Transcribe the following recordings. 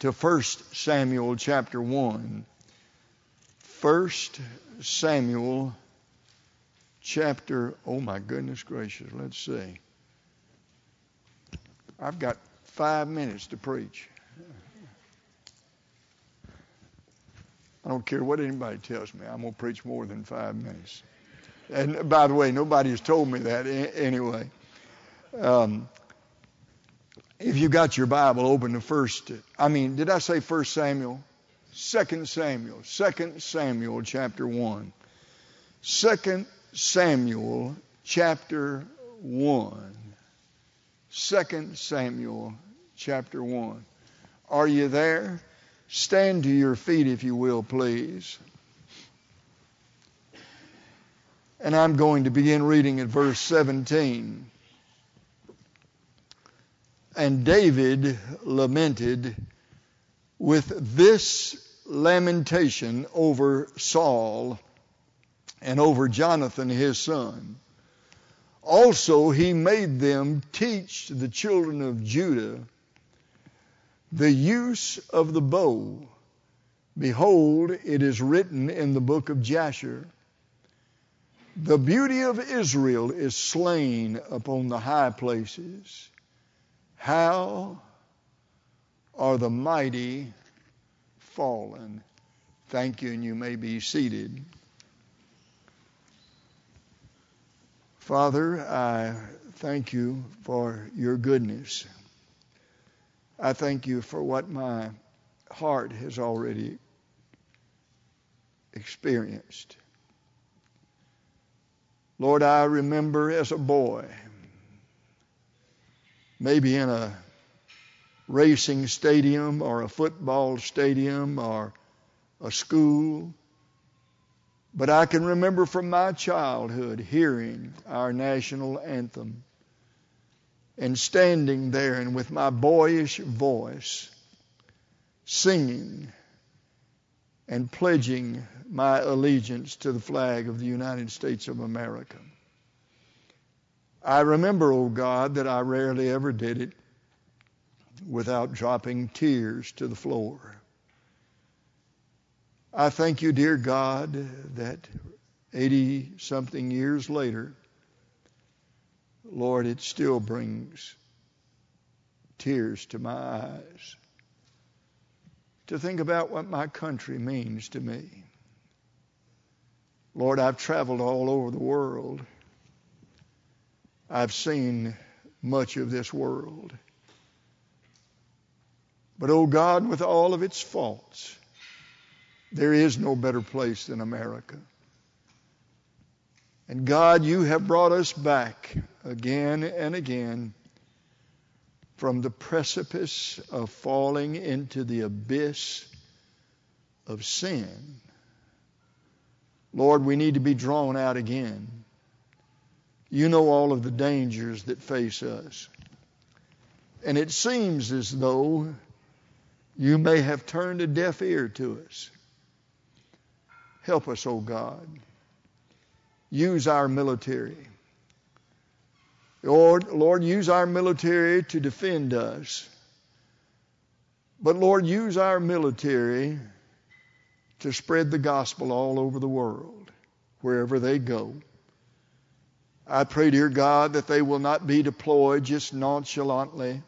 to 1 Samuel chapter 1. 1 Samuel chapter, oh my goodness gracious, let's see. I've got five minutes to preach. I don't care what anybody tells me, I'm going to preach more than five minutes. And by the way, nobody has told me that anyway. Um, if you got your Bible open to first, I mean, did I say First Samuel? Second Samuel, Second Samuel chapter one. Second Samuel chapter one. Second Samuel chapter one. Are you there? Stand to your feet, if you will, please. And I'm going to begin reading at verse 17. And David lamented with this lamentation over Saul and over Jonathan his son. Also, he made them teach the children of Judah the use of the bow. Behold, it is written in the book of Jasher The beauty of Israel is slain upon the high places. How are the mighty fallen? Thank you, and you may be seated. Father, I thank you for your goodness. I thank you for what my heart has already experienced. Lord, I remember as a boy, maybe in a racing stadium or a football stadium or a school, but I can remember from my childhood hearing our national anthem and standing there and with my boyish voice singing and pledging my allegiance to the flag of the United States of America. I remember, O oh God, that I rarely ever did it without dropping tears to the floor. I thank you, dear God, that 80 something years later, Lord, it still brings tears to my eyes to think about what my country means to me. Lord, I've traveled all over the world. I've seen much of this world. But, oh God, with all of its faults, there is no better place than America. And God, you have brought us back again and again from the precipice of falling into the abyss of sin. Lord, we need to be drawn out again. You know all of the dangers that face us. And it seems as though you may have turned a deaf ear to us. Help us, O oh God. Use our military. Lord, Lord, use our military to defend us. But Lord, use our military to spread the gospel all over the world, wherever they go. I pray, dear God, that they will not be deployed just nonchalantly.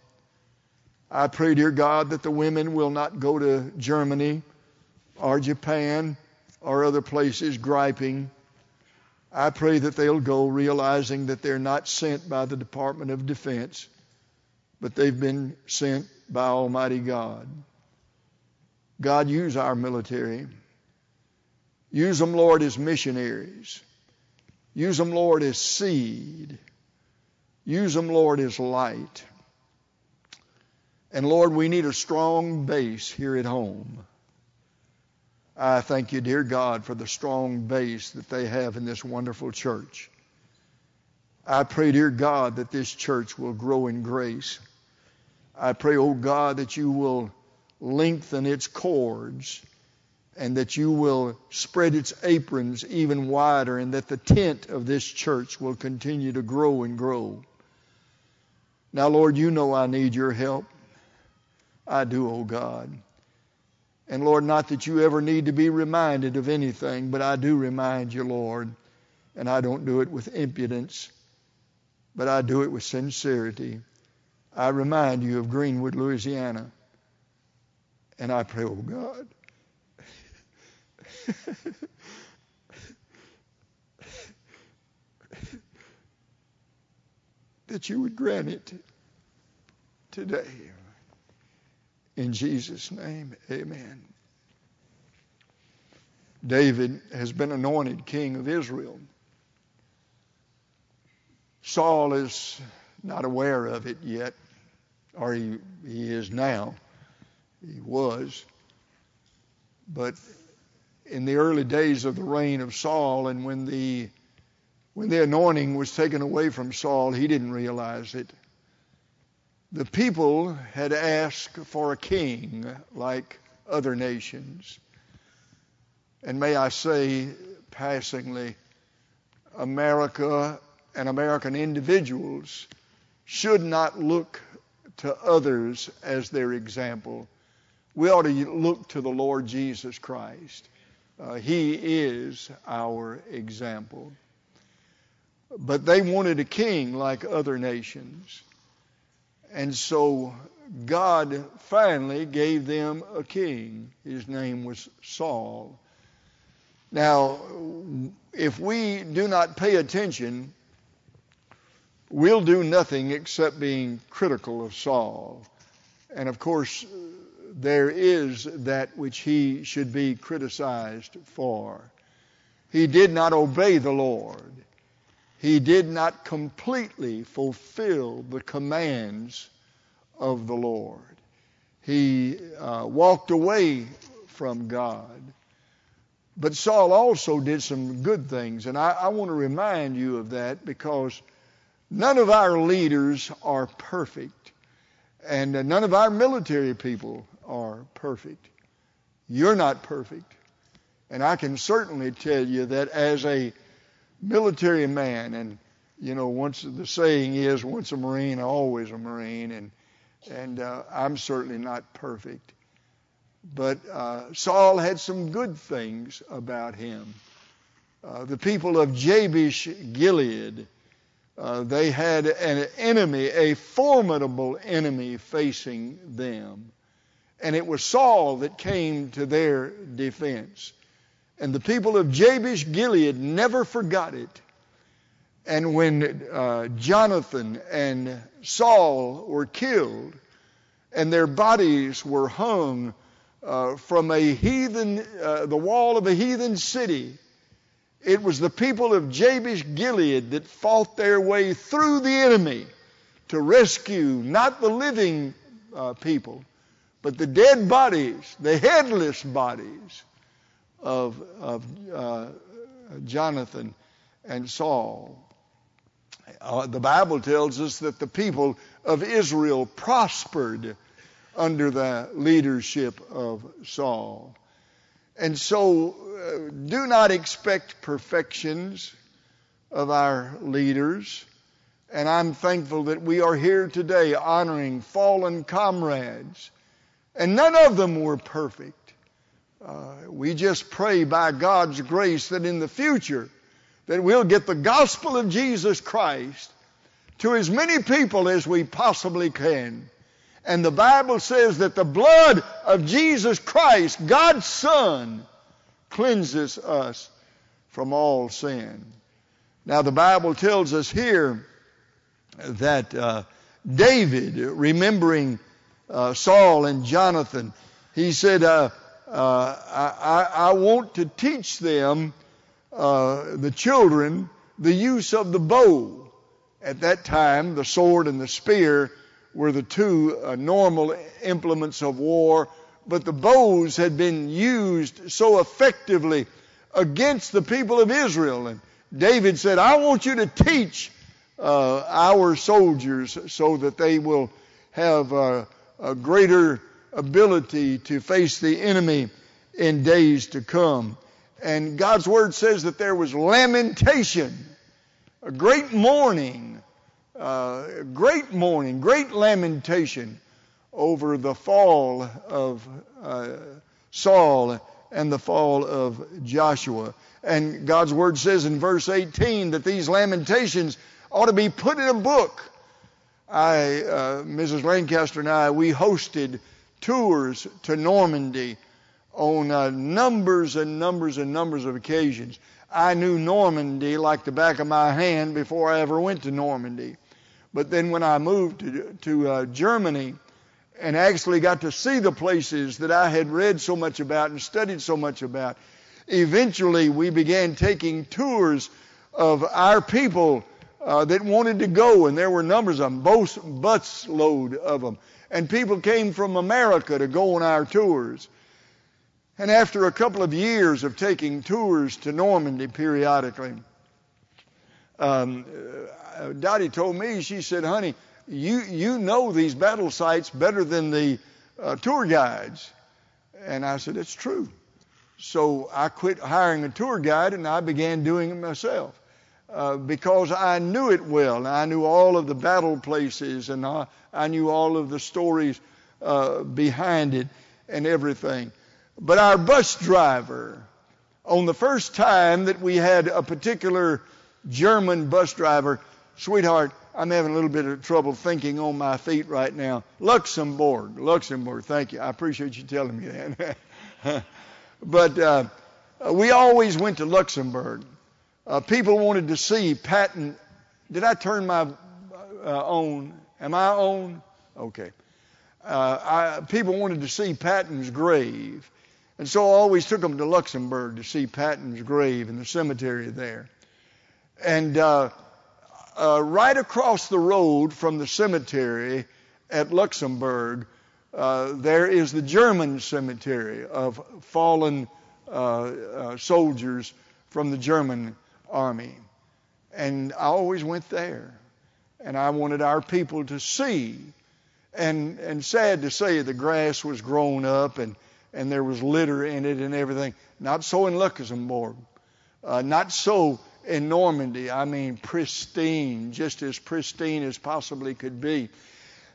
I pray, dear God, that the women will not go to Germany or Japan or other places griping. I pray that they'll go realizing that they're not sent by the Department of Defense, but they've been sent by Almighty God. God, use our military. Use them, Lord, as missionaries. Use them, Lord, as seed. Use them, Lord, as light. And Lord, we need a strong base here at home. I thank you, dear God, for the strong base that they have in this wonderful church. I pray, dear God, that this church will grow in grace. I pray, oh God, that you will lengthen its cords and that you will spread its aprons even wider and that the tent of this church will continue to grow and grow. Now, Lord, you know I need your help. I do, O God. And Lord, not that you ever need to be reminded of anything, but I do remind you, Lord. And I don't do it with impudence, but I do it with sincerity. I remind you of Greenwood, Louisiana. And I pray, oh God. that you would grant it today. In Jesus' name, amen. David has been anointed king of Israel. Saul is not aware of it yet, or he, he is now. He was. But in the early days of the reign of Saul, and when the when the anointing was taken away from Saul, he didn't realize it. The people had asked for a king like other nations. And may I say, passingly, America and American individuals should not look to others as their example. We ought to look to the Lord Jesus Christ. Uh, he is our example. But they wanted a king like other nations. And so God finally gave them a king. His name was Saul. Now, if we do not pay attention, we'll do nothing except being critical of Saul. And of course, there is that which he should be criticized for. He did not obey the Lord he did not completely fulfill the commands of the Lord. He uh, walked away from God. But Saul also did some good things, and I, I want to remind you of that because none of our leaders are perfect, and none of our military people are perfect. You're not perfect. And I can certainly tell you that as a military man, and you know, once the saying is, once a Marine, always a Marine, and and uh, I'm certainly not perfect, but uh, Saul had some good things about him. Uh, the people of Jabesh Gilead, uh, they had an enemy, a formidable enemy facing them, and it was Saul that came to their defense. And the people of Jabesh Gilead never forgot it. And when uh, Jonathan and Saul were killed, and their bodies were hung uh, from a heathen, uh, the wall of a heathen city, it was the people of Jabesh Gilead that fought their way through the enemy to rescue not the living uh, people, but the dead bodies, the headless bodies of, of uh, Jonathan and Saul. Uh, the Bible tells us that the people of Israel prospered under the leadership of Saul. And so, uh, do not expect perfections of our leaders. And I'm thankful that we are here today honoring fallen comrades. And none of them were perfect. Uh, we just pray by God's grace that in the future that we'll get the gospel of Jesus Christ to as many people as we possibly can. And the Bible says that the blood of Jesus Christ, God's Son, cleanses us from all sin. Now the Bible tells us here that uh, David, remembering uh, Saul and Jonathan, he said, uh, uh, I, I, want to teach them, uh, the children, the use of the bow. At that time, the sword and the spear were the two uh, normal implements of war, but the bows had been used so effectively against the people of Israel. And David said, I want you to teach uh, our soldiers so that they will have a greater ability to face the enemy in days to come. And God's Word says that there was lamentation, a great mourning, uh, great mourning, great lamentation over the fall of uh, Saul and the fall of Joshua. And God's Word says in verse 18 that these lamentations ought to be put in a book. I, uh, Mrs. Lancaster and I, we hosted tours to Normandy on uh, numbers and numbers and numbers of occasions. I knew Normandy like the back of my hand before I ever went to Normandy. But then when I moved to, to uh, Germany and actually got to see the places that I had read so much about and studied so much about, eventually we began taking tours of our people uh, that wanted to go, and there were numbers of them, both bus load of them. And people came from America to go on our tours. And after a couple of years of taking tours to Normandy periodically, um, uh, Dottie told me, she said, honey, you, you know these battle sites better than the uh, tour guides. And I said, it's true. So I quit hiring a tour guide and I began doing it myself. Uh, because I knew it well. I knew all of the battle places and I, I knew all of the stories uh, behind it and everything. But our bus driver, on the first time that we had a particular German bus driver, sweetheart, I'm having a little bit of trouble thinking on my feet right now. Luxembourg, Luxembourg, thank you. I appreciate you telling me that. but uh, we always went to Luxembourg. Uh, people wanted to see Patton. Did I turn my uh? Am I on? Okay. Uh, I, people wanted to see Patton's grave. And so I always took them to Luxembourg to see Patton's grave in the cemetery there. And uh, uh, right across the road from the cemetery at Luxembourg, uh, there is the German cemetery of fallen uh, uh, soldiers from the German army. And I always went there. And I wanted our people to see. And, and sad to say, the grass was grown up and and there was litter in it and everything. Not so in Luxembourg. Uh, not so in Normandy. I mean, pristine, just as pristine as possibly could be.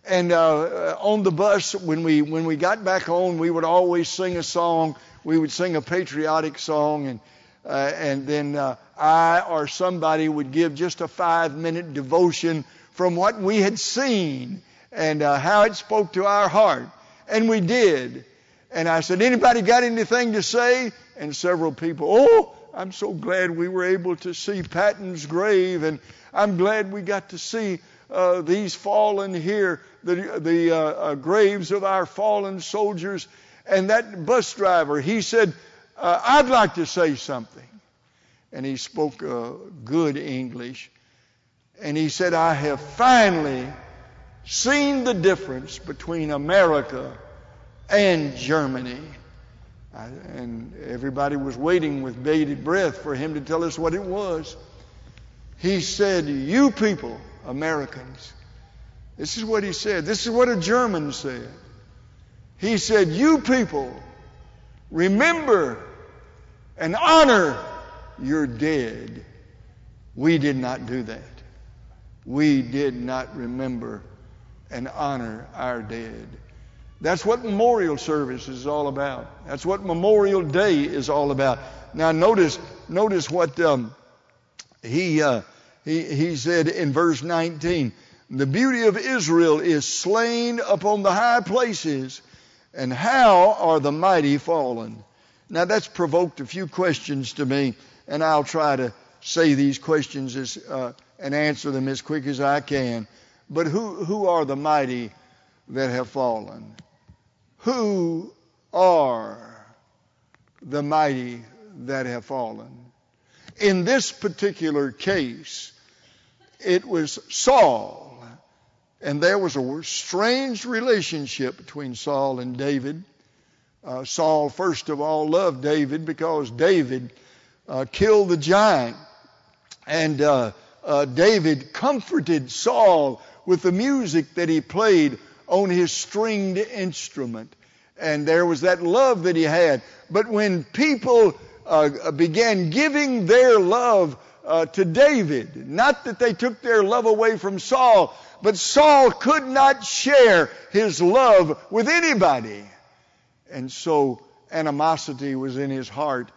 And uh, on the bus, when we when we got back on, we would always sing a song. We would sing a patriotic song, and uh, and then uh, I or somebody would give just a five minute devotion from what we had seen and uh, how it spoke to our heart. And we did. And I said, anybody got anything to say? And several people, oh, I'm so glad we were able to see Patton's grave, and I'm glad we got to see uh, these fallen here, the, the uh, uh, graves of our fallen soldiers. And that bus driver, he said, uh, I'd like to say something. And he spoke uh, good English. And he said, I have finally seen the difference between America and Germany. And everybody was waiting with bated breath for him to tell us what it was. He said, You people, Americans, this is what he said. This is what a German said. He said, You people, remember and honor your dead. We did not do that. We did not remember and honor our dead. That's what memorial service is all about. That's what Memorial Day is all about. Now notice, notice what um, he, uh, he he said in verse 19. The beauty of Israel is slain upon the high places, and how are the mighty fallen? Now that's provoked a few questions to me, and I'll try to say these questions as, uh, and answer them as quick as I can. But who who are the mighty that have fallen? Who are the mighty that have fallen? In this particular case, it was Saul. And there was a strange relationship between Saul and David. Uh, Saul, first of all, loved David because David uh, killed the giant. And uh, uh David comforted Saul with the music that he played on his stringed instrument. And there was that love that he had. But when people uh, began giving their love uh, to David. Not that they took their love away from Saul, but Saul could not share his love with anybody. And so animosity was in his heart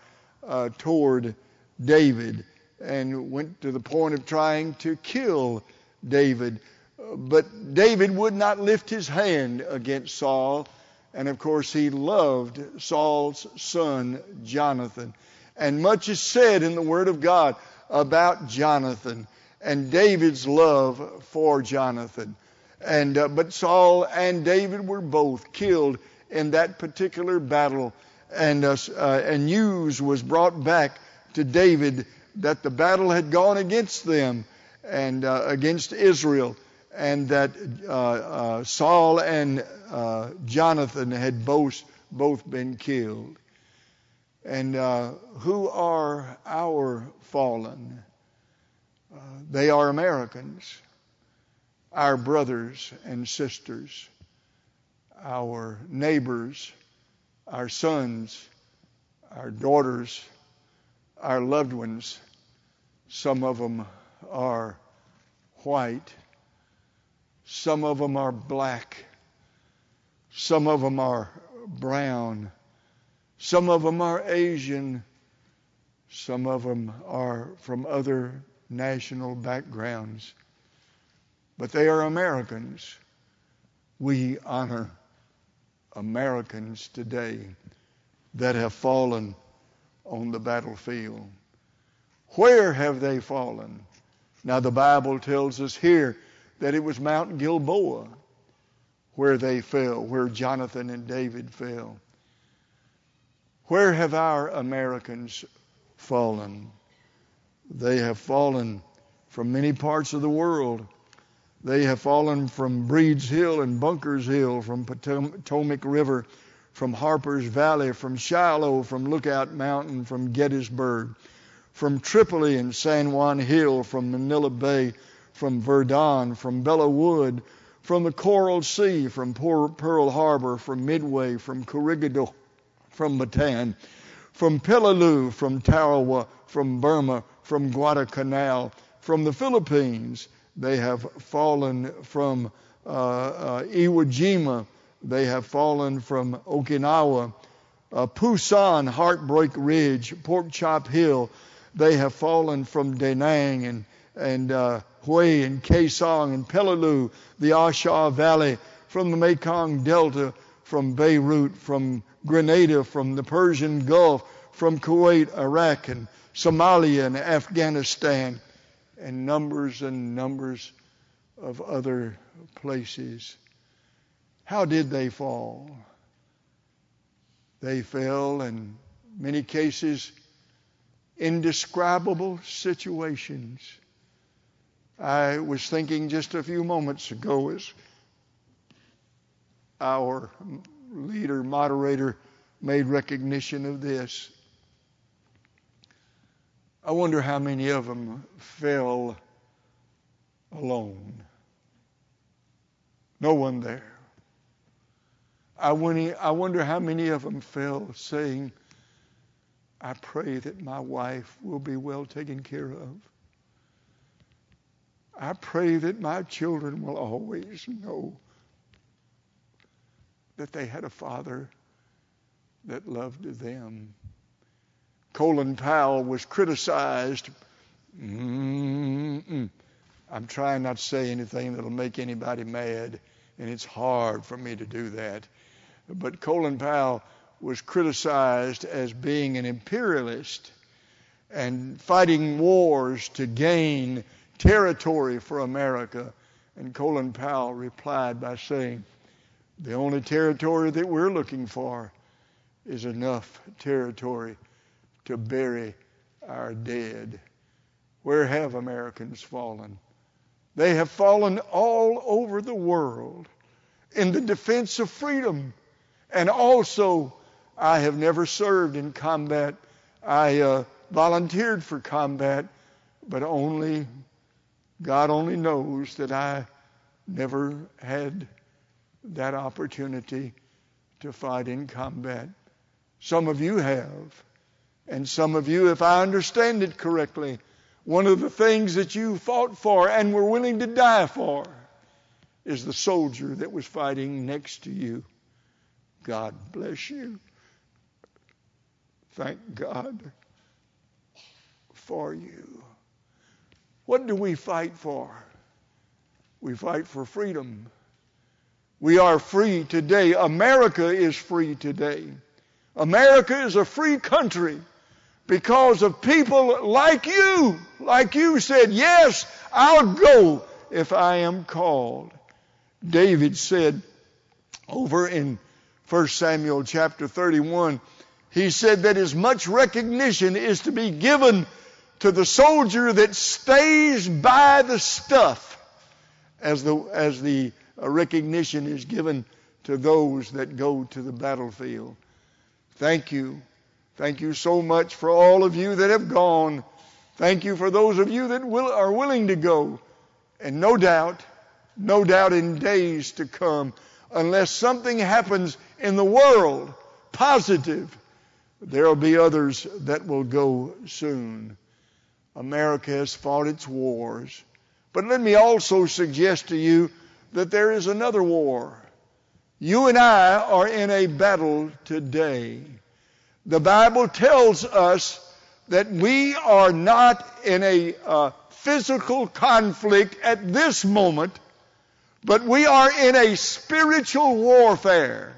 uh, toward David and went to the point of trying to kill David. But David would not lift his hand against Saul. And of course, he loved Saul's son, Jonathan. And much is said in the Word of God about Jonathan and David's love for Jonathan. And, uh, but Saul and David were both killed in that particular battle. And, uh, uh, and news was brought back to David that the battle had gone against them and uh, against Israel, and that uh, uh, Saul and Jonathan had both both been killed. And uh, who are our fallen? Uh, they are Americans, our brothers and sisters, our neighbors, our sons, our daughters, our loved ones. Some of them are white. Some of them are black. Some of them are brown. Some of them are Asian. Some of them are from other national backgrounds. But they are Americans. We honor Americans today that have fallen on the battlefield. Where have they fallen? Now, the Bible tells us here that it was Mount Gilboa where they fell, where Jonathan and David fell. Where have our Americans fallen? They have fallen from many parts of the world. They have fallen from Breeds Hill and Bunkers Hill, from Potomac River, from Harper's Valley, from Shiloh, from Lookout Mountain, from Gettysburg, from Tripoli and San Juan Hill, from Manila Bay, from Verdun, from Belleau Wood, from the Coral Sea, from Pearl Harbor, from Midway, from Corregidor, from Bataan, from Peleliu, from Tarawa, from Burma, from Guadalcanal, from the Philippines. They have fallen from uh, uh, Iwo Jima. They have fallen from Okinawa, uh, Pusan, Heartbreak Ridge, Pork Chop Hill. They have fallen from Da Nang and, and uh, Hue and Khe Sanh and Pleiku, the A Shau Valley, from the Mekong Delta, from Beirut, from Grenada, from the Persian Gulf, from Kuwait, Iraq, and Somalia and Afghanistan, and numbers and numbers of other places. How did they fall? They fell in many cases indescribable situations. I was thinking just a few moments ago as our leader, moderator, made recognition of this. I wonder how many of them fell alone. No one there. I wonder how many of them fell saying, I pray that my wife will be well taken care of. I pray that my children will always know that they had a father that loved them. Colin Powell was criticized. Mm-mm. I'm trying not to say anything that'll make anybody mad, and it's hard for me to do that. But Colin Powell was criticized as being an imperialist and fighting wars to gain territory for America. And Colin Powell replied by saying, The only territory that we're looking for is enough territory to bury our dead. Where have Americans fallen? They have fallen all over the world in the defense of freedom. And also, I have never served in combat. I uh, volunteered for combat, but only, God only knows that I never had that opportunity to fight in combat. Some of you have. And some of you, if I understand it correctly, One of the things that you fought for and were willing to die for is the soldier that was fighting next to you. God bless you. Thank God for you. What do we fight for? We fight for freedom. We are free today. America is free today. America is a free country because of people like you. Like you said, yes, I'll go if I am called. David said over in 1 Samuel chapter 31, he said that as much recognition is to be given to the soldier that stays by the stuff as the, as the recognition is given to those that go to the battlefield. Thank you. Thank you so much for all of you that have gone. Thank you for those of you that will, are willing to go. And no doubt, no doubt in days to come, unless something happens in the world positive, there will be others that will go soon. America has fought its wars. But let me also suggest to you that there is another war. You and I are in a battle today. The Bible tells us that we are not in a uh, physical conflict at this moment, but we are in a spiritual warfare.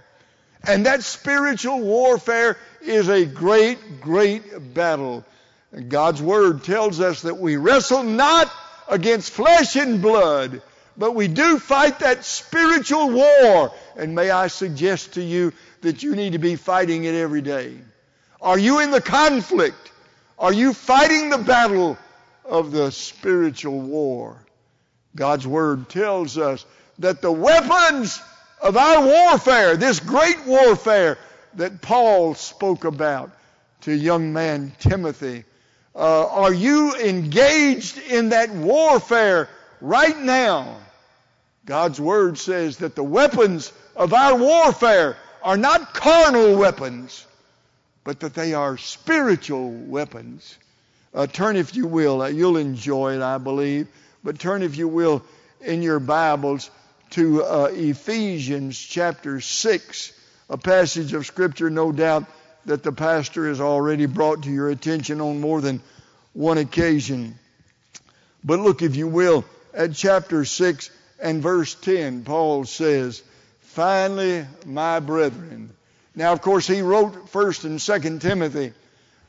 And that spiritual warfare is a great, great battle. And God's Word tells us that we wrestle not against flesh and blood, but we do fight that spiritual war. And may I suggest to you that you need to be fighting it every day. Are you in the conflict? Are you fighting the battle of the spiritual war? God's Word tells us that the weapons of our warfare, this great warfare that Paul spoke about to young man Timothy, uh, are you engaged in that warfare right now? God's Word says that the weapons of our warfare are not carnal weapons, but that they are spiritual weapons. Uh, turn, if you will, uh, you'll enjoy it, I believe, but turn, if you will, in your Bibles to uh, Ephesians chapter 6, a passage of Scripture, no doubt, that the pastor has already brought to your attention on more than one occasion. But look, if you will, at chapter 6 and verse 10, Paul says, Finally, my brethren. Now, of course, he wrote 1st and 2nd Timothy.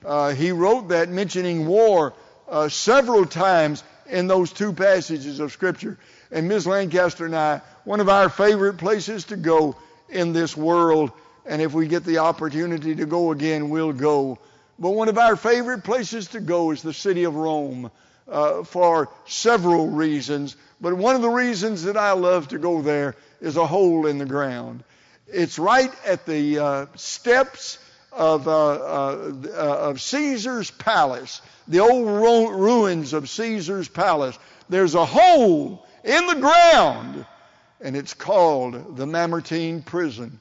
Uh, he wrote that mentioning war uh, several times in those two passages of Scripture. And Ms. Lancaster and I, one of our favorite places to go in this world and if we get the opportunity to go again, we'll go. But one of our favorite places to go is the city of Rome uh, for several reasons. But one of the reasons that I love to go there is a hole in the ground. It's right at the uh, steps of, uh, uh, uh of Caesar's palace, the old ruins of Caesar's palace. There's a hole in the ground, and it's called the Mamertine prison.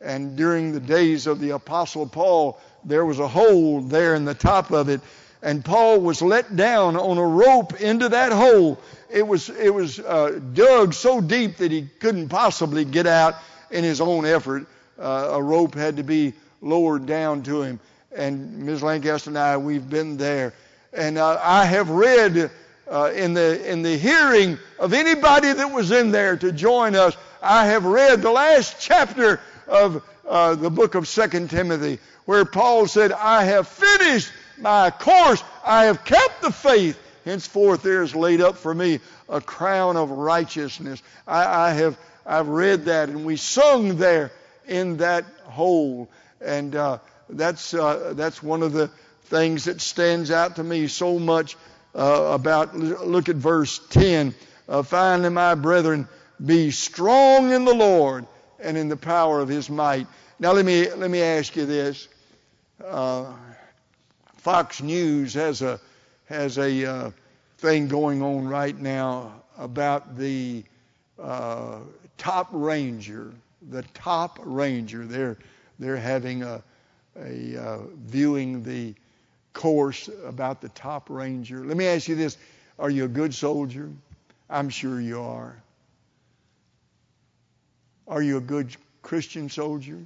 And during the days of the Apostle Paul, there was a hole there in the top of it. And Paul was let down on a rope into that hole. It was, it was uh, dug so deep that he couldn't possibly get out in his own effort. Uh, a rope had to be lowered down to him. And Ms. Lancaster and I, we've been there. And uh, I have read uh, in, the, in the hearing of anybody that was in there to join us, I have read the last chapter of uh, the book of Second Timothy, where Paul said, I have finished my course. I have kept the faith. Henceforth there is laid up for me a crown of righteousness. I, I have I've read that, and we sung there in that hole, and uh, that's uh, that's one of the things that stands out to me so much uh, about. Look at verse ten. Uh, finally, my brethren, be strong in the Lord and in the power of his might. Now let me let me ask you this. Fox News has a has a uh, thing going on right now about the uh, top ranger. The top ranger. They're they're having a a uh, viewing the course about the top ranger. Let me ask you this Are you a good soldier? I'm sure you are. Are you a good Christian soldier?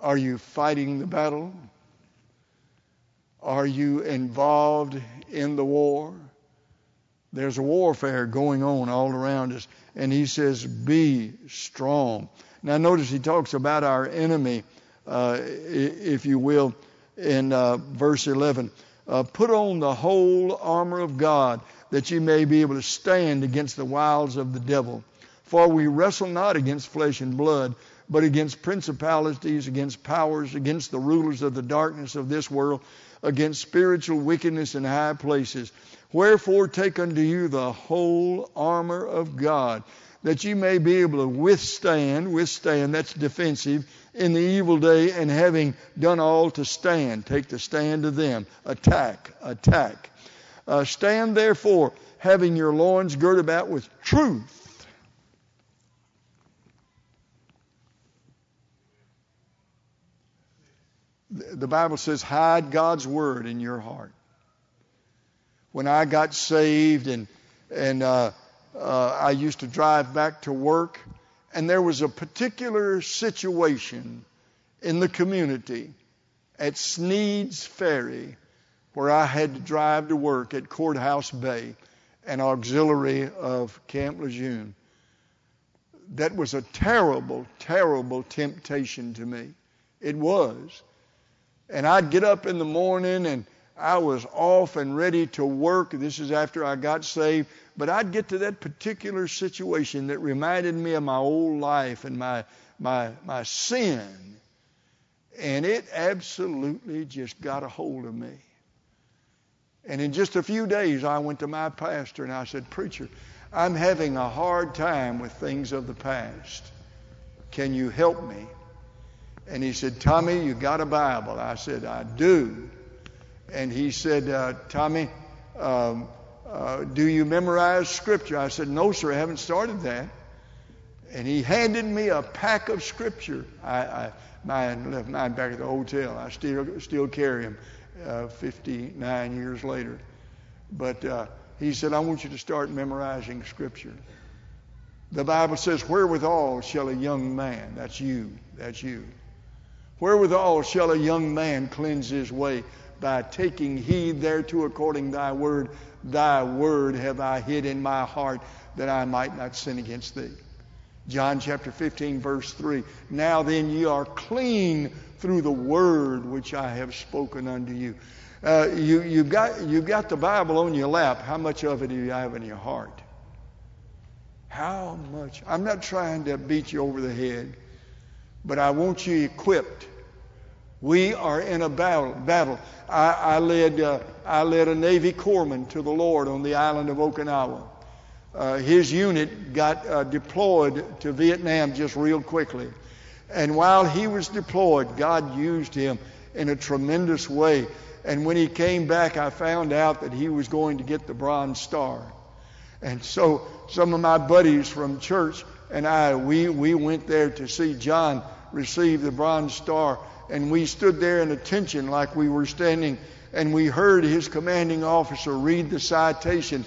Are you fighting the battle? Are you involved in the war? There's a warfare going on all around us. And he says, Be strong. Now, notice he talks about our enemy, uh, if you will, in uh, verse 11. Uh, Put on the whole armor of God that you may be able to stand against the wiles of the devil. For we wrestle not against flesh and blood, but against principalities, against powers, against the rulers of the darkness of this world, against spiritual wickedness in high places. Wherefore take unto you the whole armor of God, that ye may be able to withstand, withstand, that's defensive, in the evil day, and having done all to stand, take the stand of them. Attack, attack. Uh, stand therefore, having your loins girt about with truth the Bible says, hide God's word in your heart. When I got saved and and uh, uh, I used to drive back to work, and there was a particular situation in the community at Sneads Ferry where I had to drive to work at Courthouse Bay, an auxiliary of Camp Lejeune. That was a terrible, terrible temptation to me. It was. And I'd get up in the morning and I was off and ready to work. This is after I got saved. But I'd get to that particular situation that reminded me of my old life and my, my, my sin. And it absolutely just got a hold of me. And in just a few days, I went to my pastor and I said, Preacher, I'm having a hard time with things of the past. Can you help me? And he said, Tommy, you got a Bible? I said, I do. And he said, uh, Tommy, um, uh, do you memorize Scripture? I said, No, sir, I haven't started that. And he handed me a pack of Scripture. I, I mine left mine back at the hotel. I still still carry them, uh, 59 years later. But uh, he said, I want you to start memorizing Scripture. The Bible says, Wherewithal shall a young man, that's you, that's you, Wherewithal shall a young man cleanse his way? By taking heed thereto according thy word. Thy word have I hid in my heart that I might not sin against thee. John chapter 15, verse 3. Now then ye are clean through the word which I have spoken unto you. Uh, you you've, got, you've got the Bible on your lap. How much of it do you have in your heart? How much? I'm not trying to beat you over the head, but I want you equipped we are in a battle. battle. I, I led, uh, I led a Navy corpsman to the Lord on the island of Okinawa. Uh, his unit got uh, deployed to Vietnam just real quickly. And while he was deployed, God used him in a tremendous way. And when he came back, I found out that he was going to get the Bronze Star. And so some of my buddies from church and I, we, we went there to see John receive the Bronze Star and we stood there in attention like we were standing, and we heard his commanding officer read the citation.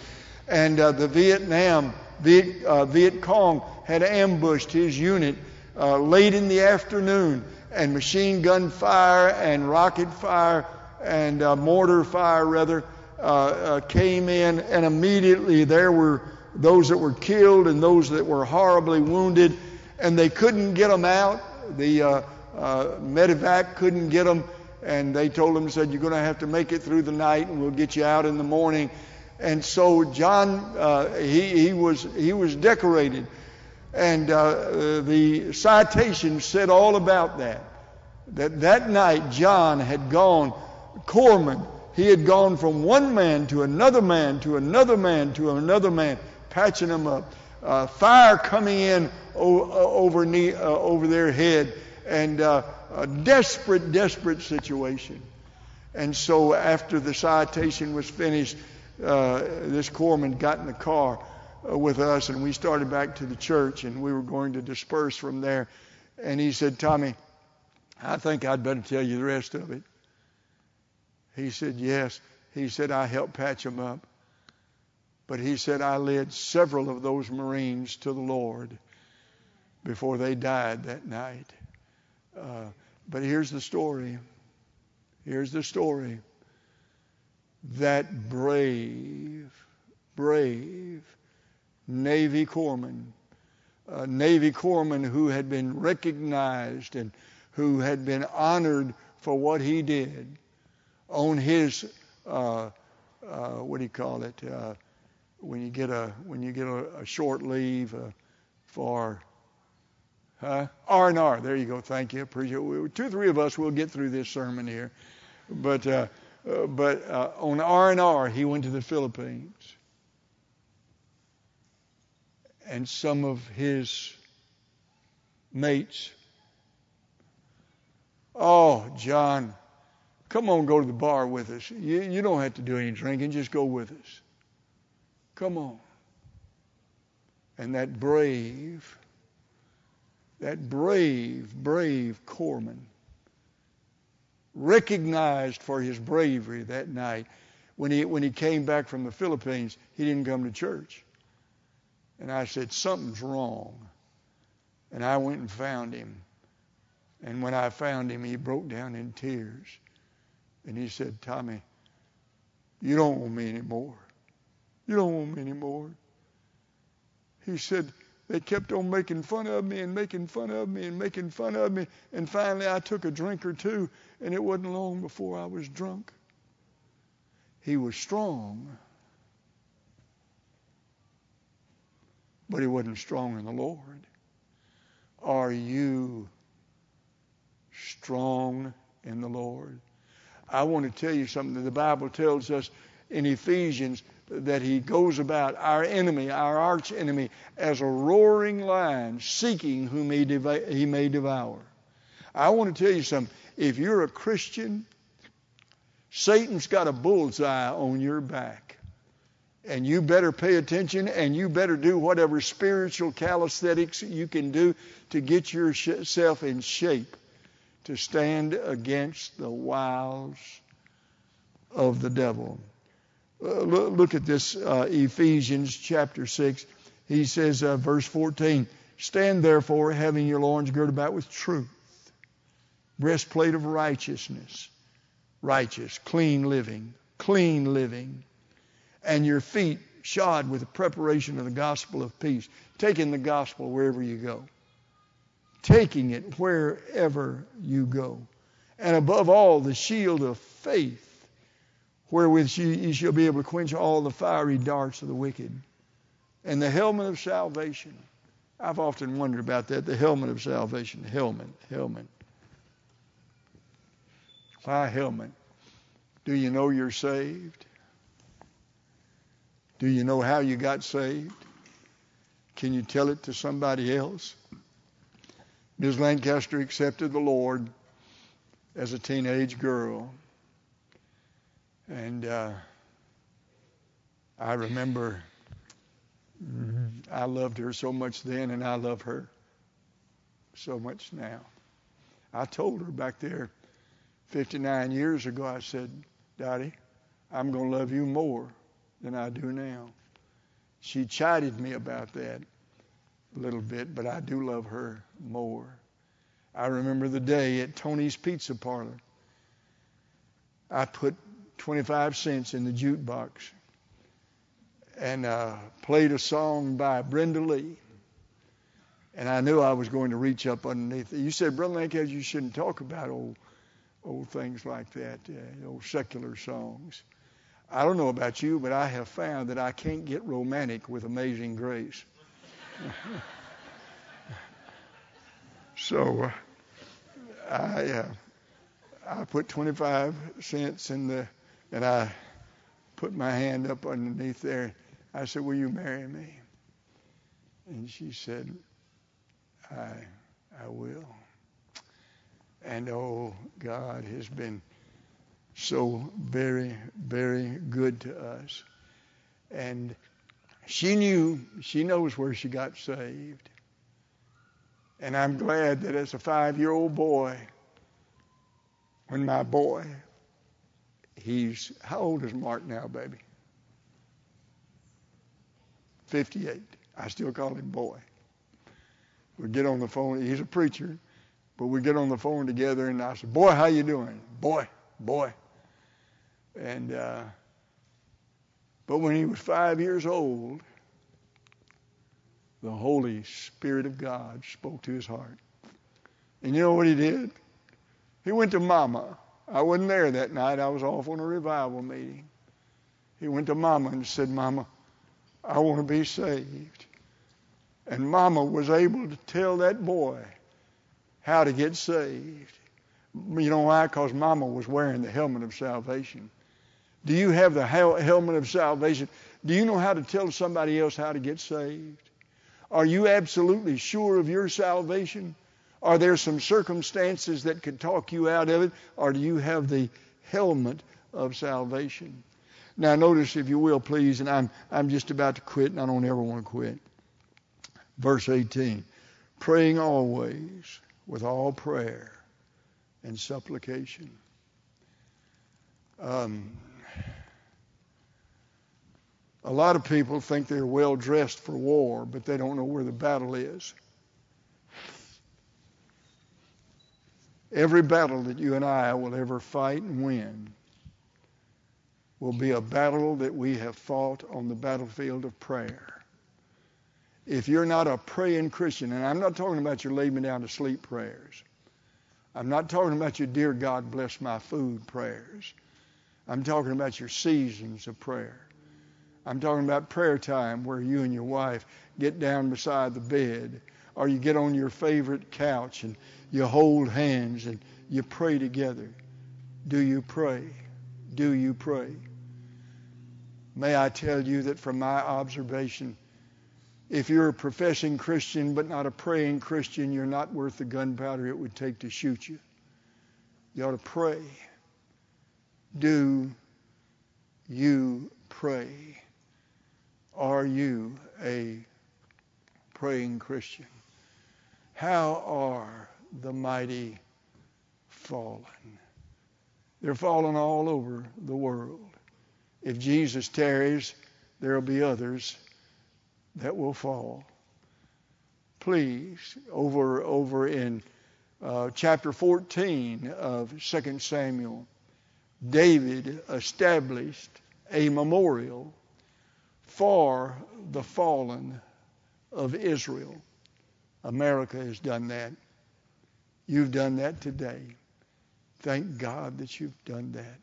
And uh, the Vietnam, Viet, uh, Viet Cong had ambushed his unit uh, late in the afternoon, and machine gun fire and rocket fire and uh, mortar fire, rather, uh, uh, came in, and immediately there were those that were killed and those that were horribly wounded, and they couldn't get them out. The uh, medevac couldn't get them, and they told him, said, You're going to have to make it through the night, and we'll get you out in the morning. And so John, uh, he, he, was, he was decorated. And uh, the citation said all about that. That that night John had gone, Corpsman, he had gone from one man to another man to another man to another man, patching them up. Uh, fire coming in o- over, knee, uh, over their head and uh, a desperate, desperate situation. And so after the citation was finished, uh, this corpsman got in the car uh, with us and we started back to the church and we were going to disperse from there. And he said, Tommy, I think I'd better tell you the rest of it. He said, Yes. He said, I helped patch him up. But he said, I led several of those Marines to the Lord before they died that night. Uh, but here's the story. Here's the story. That brave, brave Navy corpsman, Navy corpsman who had been recognized and who had been honored for what he did on his uh, uh, what do you call it uh, when you get a when you get a, a short leave uh, for? R and R. There you go. Thank you. Appreciate it. Two or three of us will get through this sermon here, but uh, uh, but on R and R he went to the Philippines, and some of his mates. Oh, John, come on, go to the bar with us. You, you don't have to do any drinking, just go with us. Come on. And that brave, that brave, brave corpsman, recognized for his bravery that night. When he, when he came back from the Philippines, he didn't come to church. And I said, Something's wrong. And I went and found him. And when I found him, he broke down in tears. And he said, Tommy, you don't want me anymore. You don't want me anymore. He said, they kept on making fun of me and making fun of me and making fun of me. And finally, I took a drink or two, and it wasn't long before I was drunk. He was strong, but he wasn't strong in the Lord. Are you strong in the Lord? I want to tell you something that the Bible tells us in Ephesians that he goes about our enemy, our arch enemy, as a roaring lion seeking whom he, he may devour. I want to tell you something. If you're a Christian, Satan's got a bullseye on your back. And you better pay attention and you better do whatever spiritual calisthenics you can do to get yourself in shape to stand against the wiles of the devil. Uh, look at this, uh, Ephesians chapter 6. He says, uh, verse 14, Stand therefore, having your loins girded about with truth, breastplate of righteousness, righteous, clean living, clean living, and your feet shod with the preparation of the gospel of peace, taking the gospel wherever you go taking it wherever you go. And above all, the shield of faith, wherewith ye shall be able to quench all the fiery darts of the wicked. And the helmet of salvation. I've often wondered about that, the helmet of salvation. Helmet, helmet. Why helmet? Do you know you're saved? Do you know how you got saved? Can you tell it to somebody else? Ms. Lancaster accepted the Lord as a teenage girl. And uh, I remember I loved her so much then, and I love her so much now. I told her back there 59 years ago, I said, Daddy, I'm going to love you more than I do now. She chided me about that a little bit, but I do love her more. I remember the day at Tony's Pizza Parlor. I put 25 cents in the jukebox and uh, played a song by Brenda Lee. And I knew I was going to reach up underneath it. You said, Brother Lancaster, you shouldn't talk about old, old things like that, uh, old secular songs. I don't know about you, but I have found that I can't get romantic with Amazing Grace. so uh, I uh, I put 25 cents in the, and I put my hand up underneath there. I said, "Will you marry me?" And she said, "I I will." And oh, God has been so very, very good to us. And she knew, she knows where she got saved. And I'm glad that as a five year old boy, when my boy He's, how old is Mark now, baby? 58. I still call him boy. We get on the phone. He's a preacher, but we get on the phone together, and I said, "Boy, how you doing? Boy, boy." And uh, but when he was five years old, the Holy Spirit of God spoke to his heart. And you know what he did? He went to Mama. I wasn't there that night. I was off on a revival meeting. He went to Mama and said, Mama, I want to be saved. And Mama was able to tell that boy how to get saved. You know why? Because Mama was wearing the helmet of salvation. Do you have the helmet of salvation? Do you know how to tell somebody else how to get saved? Are you absolutely sure of your salvation? Are there some circumstances that could talk you out of it? Or do you have the helmet of salvation? Now, notice, if you will, please, and I'm, I'm just about to quit, and I don't ever want to quit. Verse 18 praying always with all prayer and supplication. Um, a lot of people think they're well dressed for war, but they don't know where the battle is. Every battle that you and I will ever fight and win will be a battle that we have fought on the battlefield of prayer. If you're not a praying Christian, and I'm not talking about your lay me down to sleep prayers. I'm not talking about your dear God bless my food prayers. I'm talking about your seasons of prayer. I'm talking about prayer time where you and your wife get down beside the bed or you get on your favorite couch and you hold hands and you pray together. Do you pray? Do you pray? May I tell you that from my observation, if you're a professing Christian but not a praying Christian, you're not worth the gunpowder it would take to shoot you. You ought to pray. Do you pray? Are you a praying Christian? How are the mighty fallen? They're fallen all over the world. If Jesus tarries, there will be others that will fall. Please, over over in uh, chapter 14 of 2 Samuel, David established a memorial for the fallen of Israel. America has done that. You've done that today. Thank God that you've done that.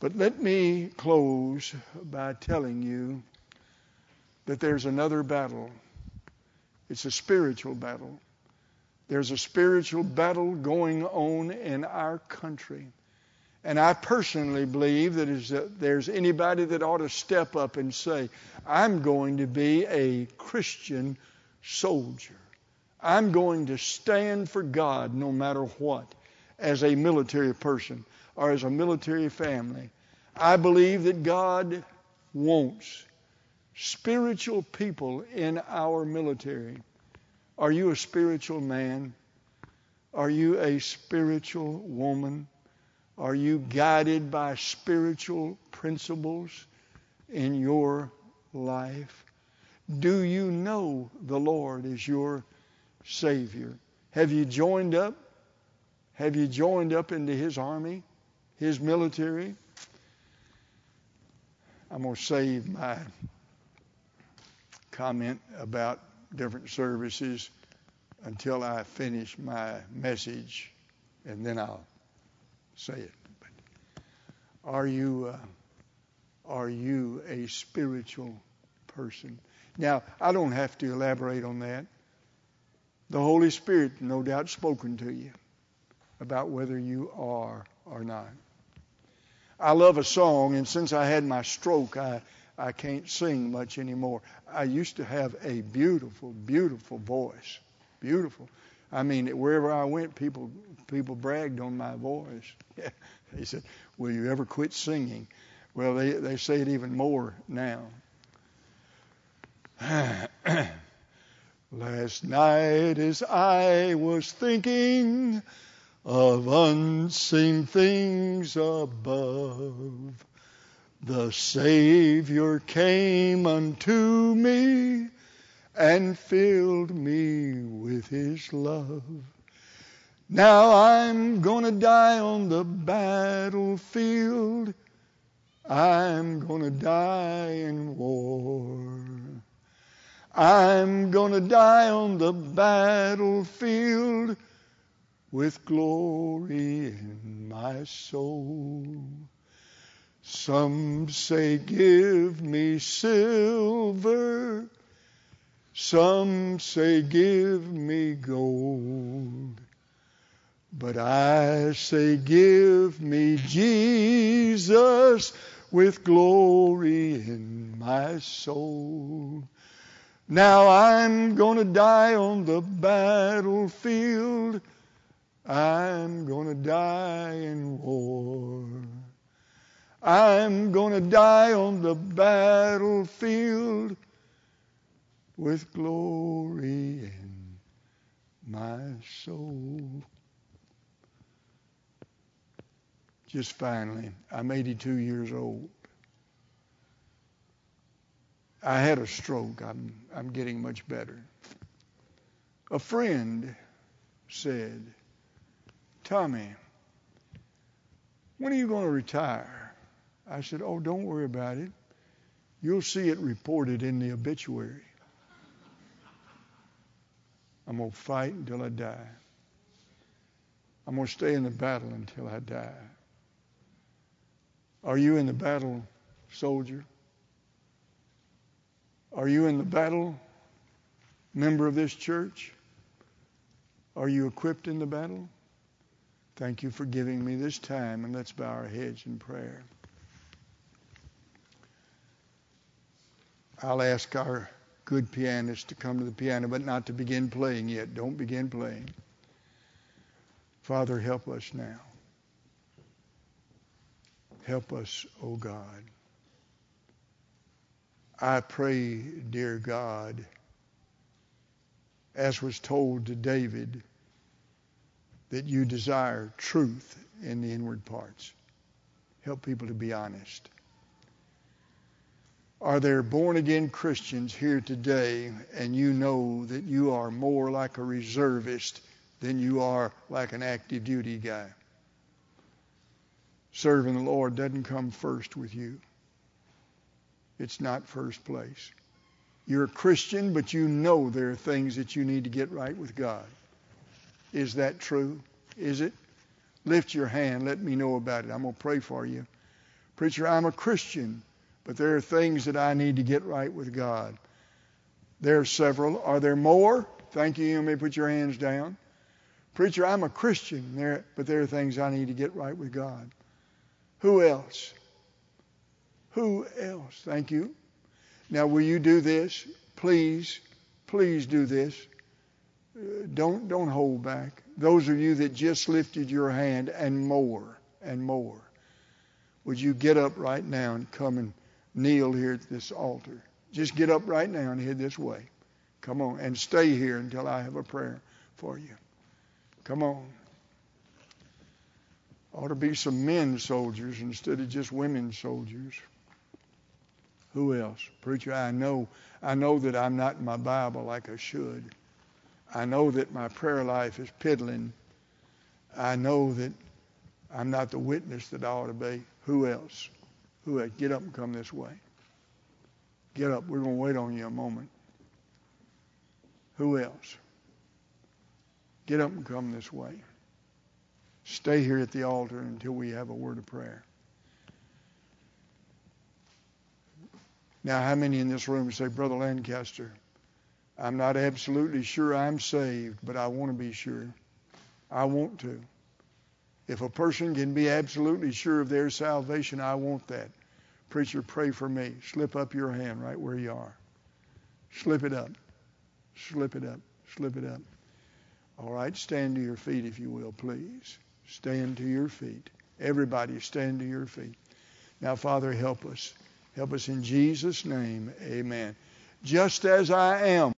But let me close by telling you that there's another battle. It's a spiritual battle. There's a spiritual battle going on in our country. And I personally believe that if uh, there's anybody that ought to step up and say, I'm going to be a Christian soldier. I'm going to stand for God no matter what as a military person or as a military family. I believe that God wants spiritual people in our military. Are you a spiritual man? Are you a spiritual woman? Are you guided by spiritual principles in your life? Do you know the Lord is your Savior? Have you joined up? Have you joined up into His army, His military? I'm going to save my comment about different services until I finish my message, and then I'll say it. But are you uh, are you a spiritual person? Now, I don't have to elaborate on that. The Holy Spirit, no doubt, spoken to you about whether you are or not. I love a song, and since I had my stroke, I, I can't sing much anymore. I used to have a beautiful, beautiful voice. Beautiful. I mean, wherever I went, people people bragged on my voice. they said, "Will you ever quit singing?" Well, they they say it even more now. Last night, as I was thinking of unseen things above. The Savior came unto me and filled me with His love. Now I'm gonna die on the battlefield. I'm gonna die in war. I'm gonna die on the battlefield with glory in my soul. Some say, Give me silver. Some say, Give me gold. But I say, Give me Jesus with glory in my soul. Now I'm going to die on the battlefield. I'm going to die in war. I'm going to die on the battlefield with glory in my soul. Just finally, I'm 82 years old. I had a stroke. I'm, I'm getting much better. A friend said, Tommy, when are you going to retire? I said, Oh, don't worry about it. You'll see it reported in the obituary. I'm going to fight until I die. I'm going to stay in the battle until I die. Are you in the battle, soldier? Are you in the battle, member of this church? Are you equipped in the battle? Thank you for giving me this time, and let's bow our heads in prayer. I'll ask our good pianist to come to the piano, but not to begin playing yet. Don't begin playing. Father, help us now. Help us, O oh God. I pray, dear God, as was told to David, that you desire truth in the inward parts. Help people to be honest. Are there born again Christians here today and you know that you are more like a reservist than you are like an active duty guy? Serving the Lord doesn't come first with you. It's not first place. You're a Christian, but you know there are things that you need to get right with God. Is that true? Is it? Lift your hand. Let me know about it. I'm going to pray for you. Preacher, I'm a Christian, but there are things that I need to get right with God. There are several. Are there more? Thank you. You may put your hands down. Preacher, I'm a Christian, but there are things I need to get right with God. Who else? Who else? Thank you. Now, will you do this? Please, please do this. Uh, don't don't hold back. Those of you that just lifted your hand and more and more, would you get up right now and come and kneel here at this altar? Just get up right now and head this way. Come on, and stay here until I have a prayer for you. Come on. Ought to be some men soldiers instead of just women soldiers. Who else? Preacher, I know I know that I'm not in my Bible like I should. I know that my prayer life is piddling. I know that I'm not the witness that I ought to be. Who else? Who else? Get up and come this way. Get up. We're going to wait on you a moment. Who else? Get up and come this way. Stay here at the altar until we have a word of prayer. Now, how many in this room say, Brother Lancaster, I'm not absolutely sure I'm saved, but I want to be sure. I want to. If a person can be absolutely sure of their salvation, I want that. Preacher, pray for me. Slip up your hand right where you are. Slip it up. Slip it up. Slip it up. All right, stand to your feet if you will, please. Stand to your feet. Everybody stand to your feet. Now, Father, help us. Help us in Jesus' name. Amen. Just as I am.